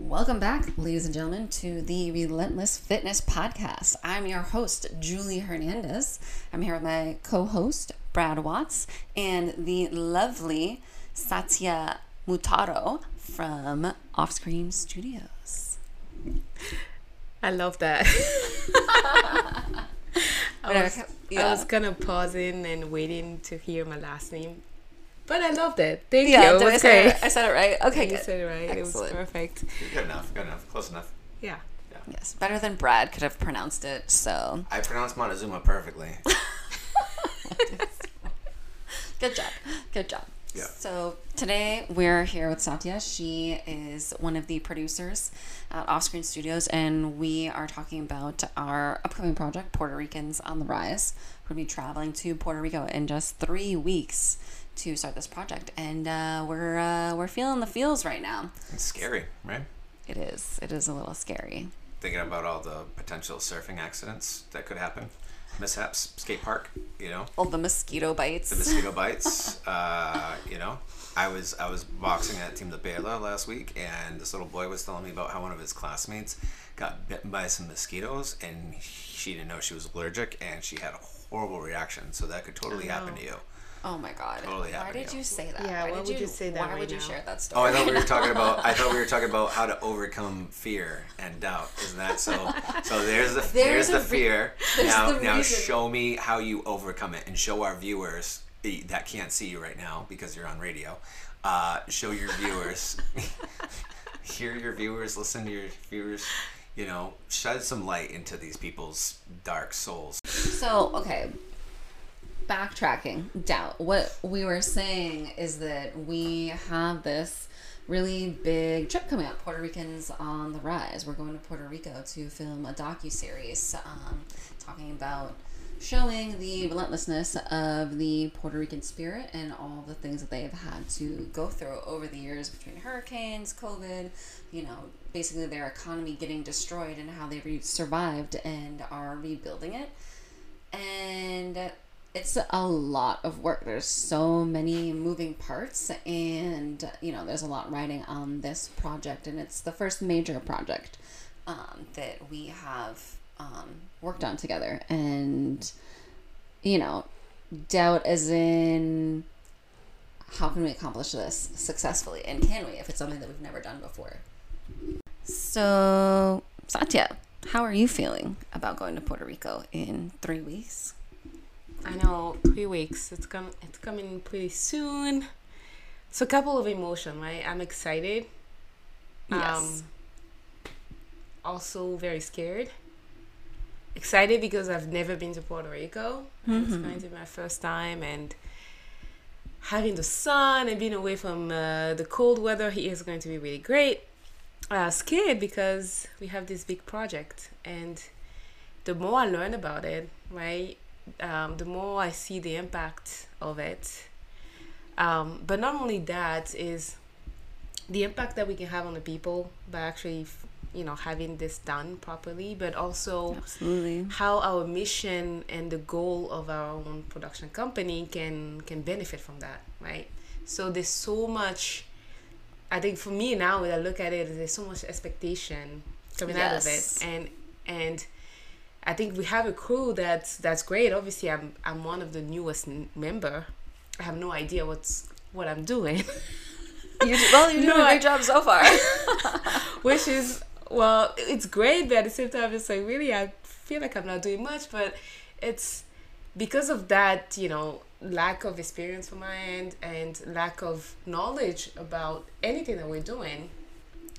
Welcome back, ladies and gentlemen, to the Relentless Fitness Podcast. I'm your host, Julie Hernandez. I'm here with my co host, Brad Watts, and the lovely Satya Moutaro from Offscreen Studios. I love that. I, was, I was kind of pausing and waiting to hear my last name, but I loved it. Thank yeah, you. It did I, say great. it, I said it right. Okay, You said it right. It was Excellent. perfect. Good enough, good enough, close enough. Yeah. Yes, better than Brad could have pronounced it. So I pronounced Montezuma perfectly. good job. Good job. Yeah. So today we're here with Satya. She is one of the producers at Offscreen Studios, and we are talking about our upcoming project, Puerto Ricans on the Rise. We're going to be traveling to Puerto Rico in just three weeks to start this project, and uh, we're uh, we're feeling the feels right now. It's scary, right? It is. It is a little scary. Thinking about all the potential surfing accidents that could happen, mishaps, skate park, you know, All the mosquito bites. the mosquito bites. uh, you know, I was I was boxing at Team de Bela last week, and this little boy was telling me about how one of his classmates got bitten by some mosquitoes, and she didn't know she was allergic, and she had a horrible reaction. So that could totally happen to you. Oh my god! Totally why did you. you say that? Yeah, why did would you say that Why right would you now? share that story? Oh. I thought we were talking about. I thought we were talking about how to overcome fear and doubt. Isn't that so? So there's the There's there's, the a re- fear. there's now the now show me how you overcome it and show our viewers that can't see you right now because you're on radio. Uh, show your viewers, hear your viewers, listen to your viewers. You know, shed some light into these people's dark souls. So, okay. Backtracking, doubt. What we were saying is that we have this really big trip coming up, Puerto Ricans on the Rise. We're going to Puerto Rico to film a docu-series um, talking about showing the relentlessness of the Puerto Rican spirit and all the things that they've had to go through over the years between hurricanes, COVID, you know, basically their economy getting destroyed and how they re- survived and are rebuilding it and it's a lot of work. There's so many moving parts and you know there's a lot riding on this project and it's the first major project um, that we have um, worked on together. And you know doubt as in how can we accomplish this successfully and can we if it's something that we've never done before? So satya how are you feeling about going to puerto rico in three weeks I know three weeks. It's come. It's coming pretty soon. So a couple of emotion, right? I'm excited. Yes. Um, also very scared. Excited because I've never been to Puerto Rico. and It's going to be my first time, and having the sun and being away from uh, the cold weather here is going to be really great. Uh, scared because we have this big project, and the more I learn about it, right, um, the more I see the impact of it. Um, but not only that is the impact that we can have on the people by actually, you know, having this done properly, but also absolutely how our mission and the goal of our own production company can can benefit from that, right? So there's so much. I think for me now, when I look at it, there's so much expectation coming out of Yes. it, and and I think we have a crew that's that's great. Obviously, I'm I'm one of the newest n- member. I have no idea what's what I'm doing, You do, well, you're doing No, a great job so far. which is well, it's great, but at the same time, it's like really, I feel like I'm not doing much, but it's because of that, you know, lack of experience from my end and lack of knowledge about anything that we're doing.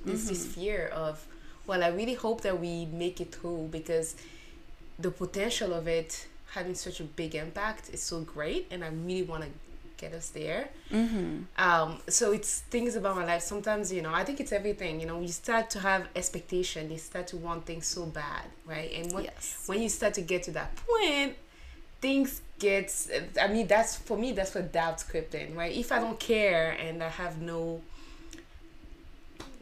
There's this mm-hmm. fear of, well, I really hope that we make it through because the potential of it having such a big impact is so great, and I really want to get us there. Um, so it's things about my life. Sometimes, you know, I think it's everything. You know, you start to have expectation. You start to want things so bad, right? And when Yes. when you start to get to that point, things get. I mean, that's for me. That's what doubt crept in, right? If I don't care and I have no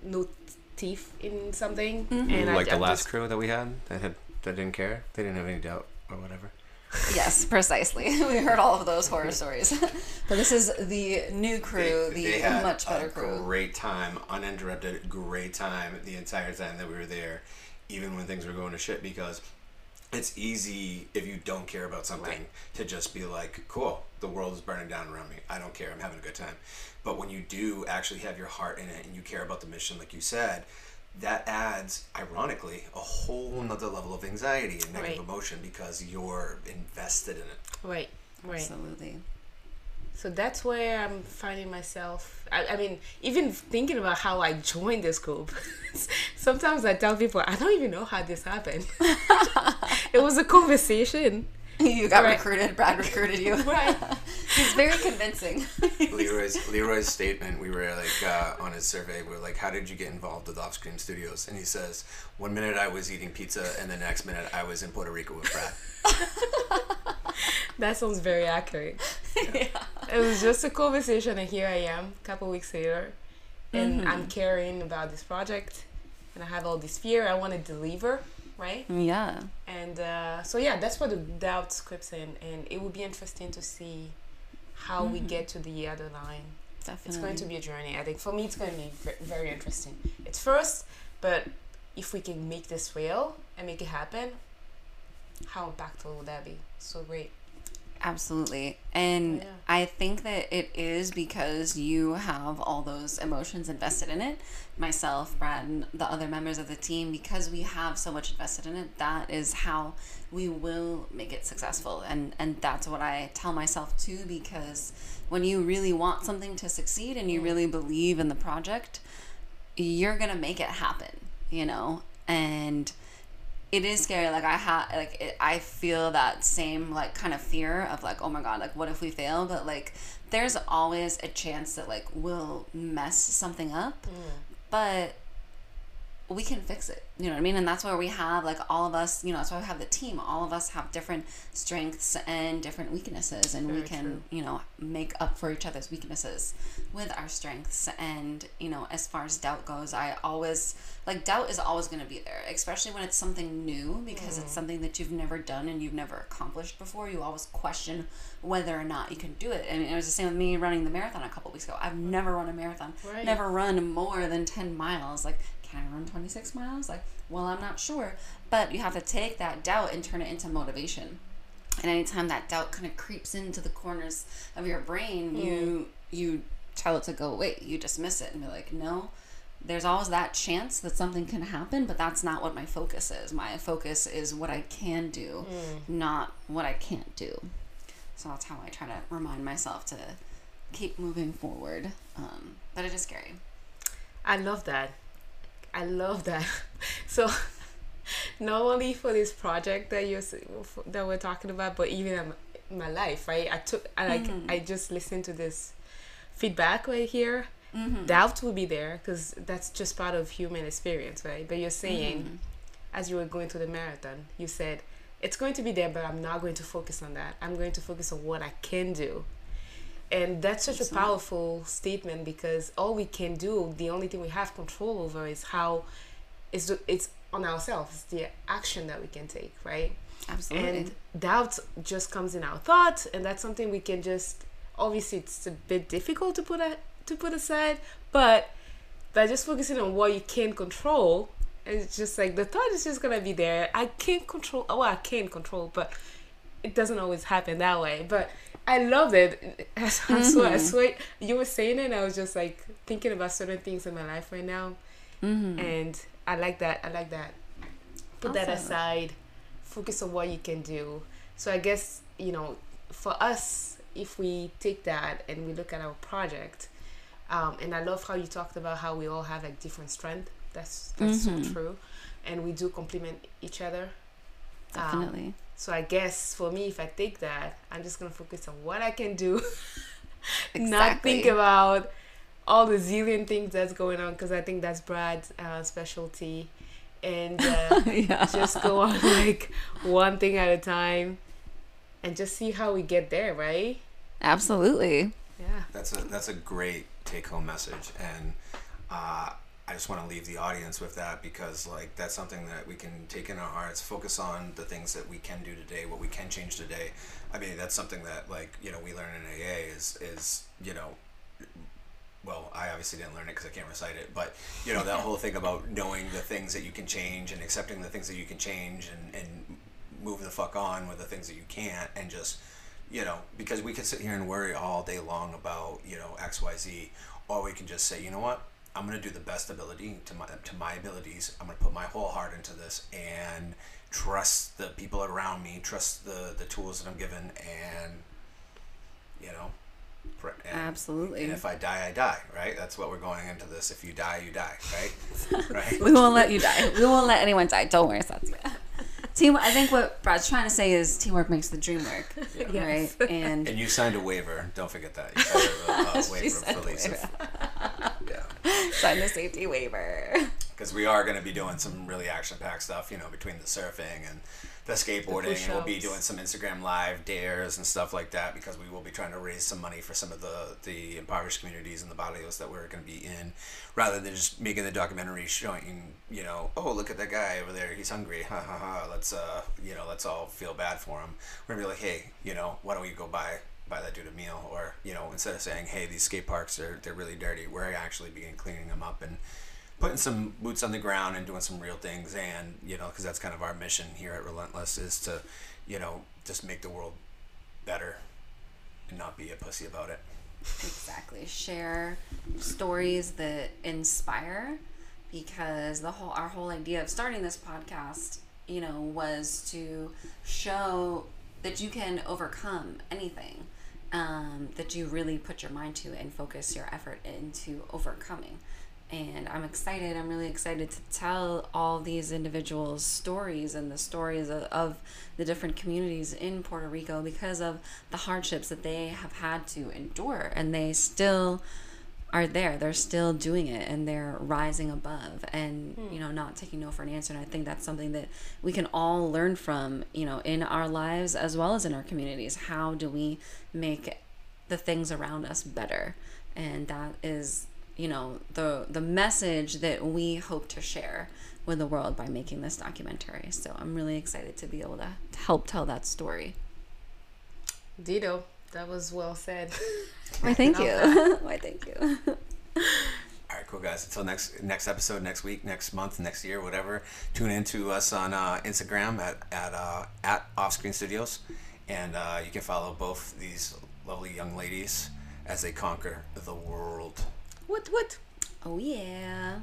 no teeth in something, and I, like the I'm last just- crew that we had that had that didn't care. They didn't have any doubt or whatever. Yes, precisely. We heard all of those horror stories. but this is the new crew, They- the they had much better a crew. Great time, uninterrupted, great time the entire time that we were there, even when things were going to shit. Because it's easy if you don't care about something Right. to just be like, "Cool, the world is burning down around me. I don't care. I'm having a good time." But when you do actually have your heart in it and you care about the mission, like you said, that adds, ironically, a whole mm. nother level of anxiety and negative Right. emotion because you're invested in it. Right. Right. Absolutely. So that's where I'm finding myself. I, I mean, even thinking about how I joined this group. Sometimes I tell people, I don't even know how this happened. it was a conversation. You got Right. recruited. Brad recruited you. Right. He's very convincing. Leroy's Leroy's statement. We were like uh, on his survey. We are like, "How did you get involved with Offscreen Studios?" And he says, "One minute I was eating pizza, and the next minute I was in Puerto Rico with Brad." That sounds very accurate. yeah. It was just a conversation, and here I am, a couple weeks later, and I'm caring about this project, and I have all this fear. I want to deliver, right? Yeah. And uh, so yeah, that's where the doubt scripts in, and it would be interesting to see how we mm-hmm. get to the other line. Definitely. It's going to be a journey. I think for me, it's going to be very interesting. It's first, but if we can make this real and make it happen, how impactful would that be? So great. Absolutely. And oh, Yeah. I think that it is because you have all those emotions invested in it. Myself, Brad, and the other members of the team, because we have so much invested in it, that is how we will make it successful. And and that's what I tell myself too, because when you really want something to succeed and you really believe in the project, you're gonna make it happen, you know? And it is scary like i have like it, i feel that same like kind of fear of like oh my god like what if we fail? But like there's always a chance that like we'll mess something up. Mm. But we can fix it you know what i mean? And that's where we have like all of us you know that's why we have the team. All of us have different strengths and different weaknesses and we can true. you know make up for each other's weaknesses with our strengths. And you know as far as doubt goes i always like doubt is always going to be there especially when it's something new because it's mm. something that you've never done and you've never accomplished before. You always question whether or not you can do it. And it was the same with me running the marathon a couple weeks ago. I've never run a marathon. Right. never run more than 10 miles. Like can i run 26 miles? Like well i'm not sure. But you have to take that doubt and turn it into motivation. And anytime that doubt kind of creeps into the corners of your brain you you tell it to go away. You dismiss it and be like no there's always that chance that something can happen but that's not what my focus is. My focus is what i can do not what i can't do. So that's how i try to remind myself to keep moving forward. Um, but it is scary. I love that. I love that. So, not only for this project that you that we're talking about, but even in my- life, right? I took I like mm-hmm. I just listened to this feedback right here. Mm-hmm. Doubt will be there because that's just part of human experience, right? But you're saying, mm-hmm. as you were going to the marathon, you said it's going to be there, but I'm not going to focus on that. I'm going to focus on what I can do. And that's such a powerful statement because all we can do, the only thing we have control over is how the, it's on ourselves, the action that we can take, right? absolutely And doubt just comes in our thoughts, and that's something we can just obviously it's a bit difficult to put a, to put aside, but by just focusing on what you can control, it's just like the thought is just gonna be there. I can't control. Oh, I can control, but it doesn't always happen that way. But I love it. I swear, I swear, you were saying it, and I was just like thinking about certain things in my life right now, Mm-hmm. and I like that. I like that. Put that aside. Focus on what you can do. So I guess you know, for us, if we take that and we look at our project, um, and I love how you talked about how we all have like different strength. That's that's Mhm. so true, and we do complement each other. Um, definitely so I guess for me, if I take that, I'm just gonna focus on what I can do, not think about all the zillion things that's going on because I think that's Brad's uh, specialty, and uh, yeah. just go on like one thing at a time, and just see how we get there, right? absolutely. Yeah. That's a that's a great take home message, and uh, I just want to leave the audience with that because like that's something that we can take in our hearts, focus on the things that we can do today, what we can change today. I mean, that's something that like you know we learn in AA is is you know well, I obviously didn't learn it because I can't recite it, but you know that whole thing about knowing the things that you can change and accepting the things that you can change and and move the fuck on with the things that you can't and just you know because we can sit here and worry all day long about you know X Y Z, or we can just say you know what I'm gonna do the best ability to my to my abilities. I'm gonna put my whole heart into this and trust the people around me, trust the the tools that I'm given, and you know and, Absolutely. And if I die, I die, right? That's what we're going into this. If you die, you die, right? right. we won't let you die. We won't let anyone die. Don't worry, Satya. Team. I think what Brad's trying to say is teamwork makes the dream work, yeah. right? And and you signed a waiver. Don't forget that. You signed a, a waiver for Lisa. yeah. Sign the safety waiver. Because we are going to be doing some really action-packed stuff, you know, between the surfing and the skateboarding, the and we'll be doing some Instagram live dares and stuff like that because we will be trying to raise some money for some of the the impoverished communities and the barrios that we're going to be in, rather than just making the documentary showing, you know, oh look at that guy over there, he's hungry, ha ha ha. Let's uh, you know, let's all feel bad for him. We're gonna be like, hey, you know, why don't we go buy buy that dude a meal, or you know, instead of saying, hey, these skate parks are they're really dirty, we're actually begin cleaning them up and putting some boots on the ground and doing some real things and you know because that's kind of our mission here at relentless is to you know just make the world better and not be a pussy about it. Exactly. Share stories that inspire because the whole our whole idea of starting this podcast you know was to show that you can overcome anything um, that you really put your mind to and focus your effort into overcoming and I'm excited. I'm really excited to tell all these individuals' stories and the stories of, of, the different communities in Puerto Rico because of the hardships that they have had to endure, and they still are there. They're still doing it, and they're rising above, and hmm. you know, not taking no for an answer. And I think that's something that we can all learn from, you know, in our lives as well as in our communities. How do we make the things around us better? And that is you know the the message that we hope to share with the world by making this documentary. So I'm really excited to be able to, to help tell that story. Dito, that was well said. Why thank you. Why thank you. All right, cool guys. Until next next episode, next week, next month, next year, whatever. Tune in to us on uh, Instagram at at uh, at Offscreen Studios, and uh, you can follow both these lovely young ladies as they conquer the world. What, what? Oh, yeah.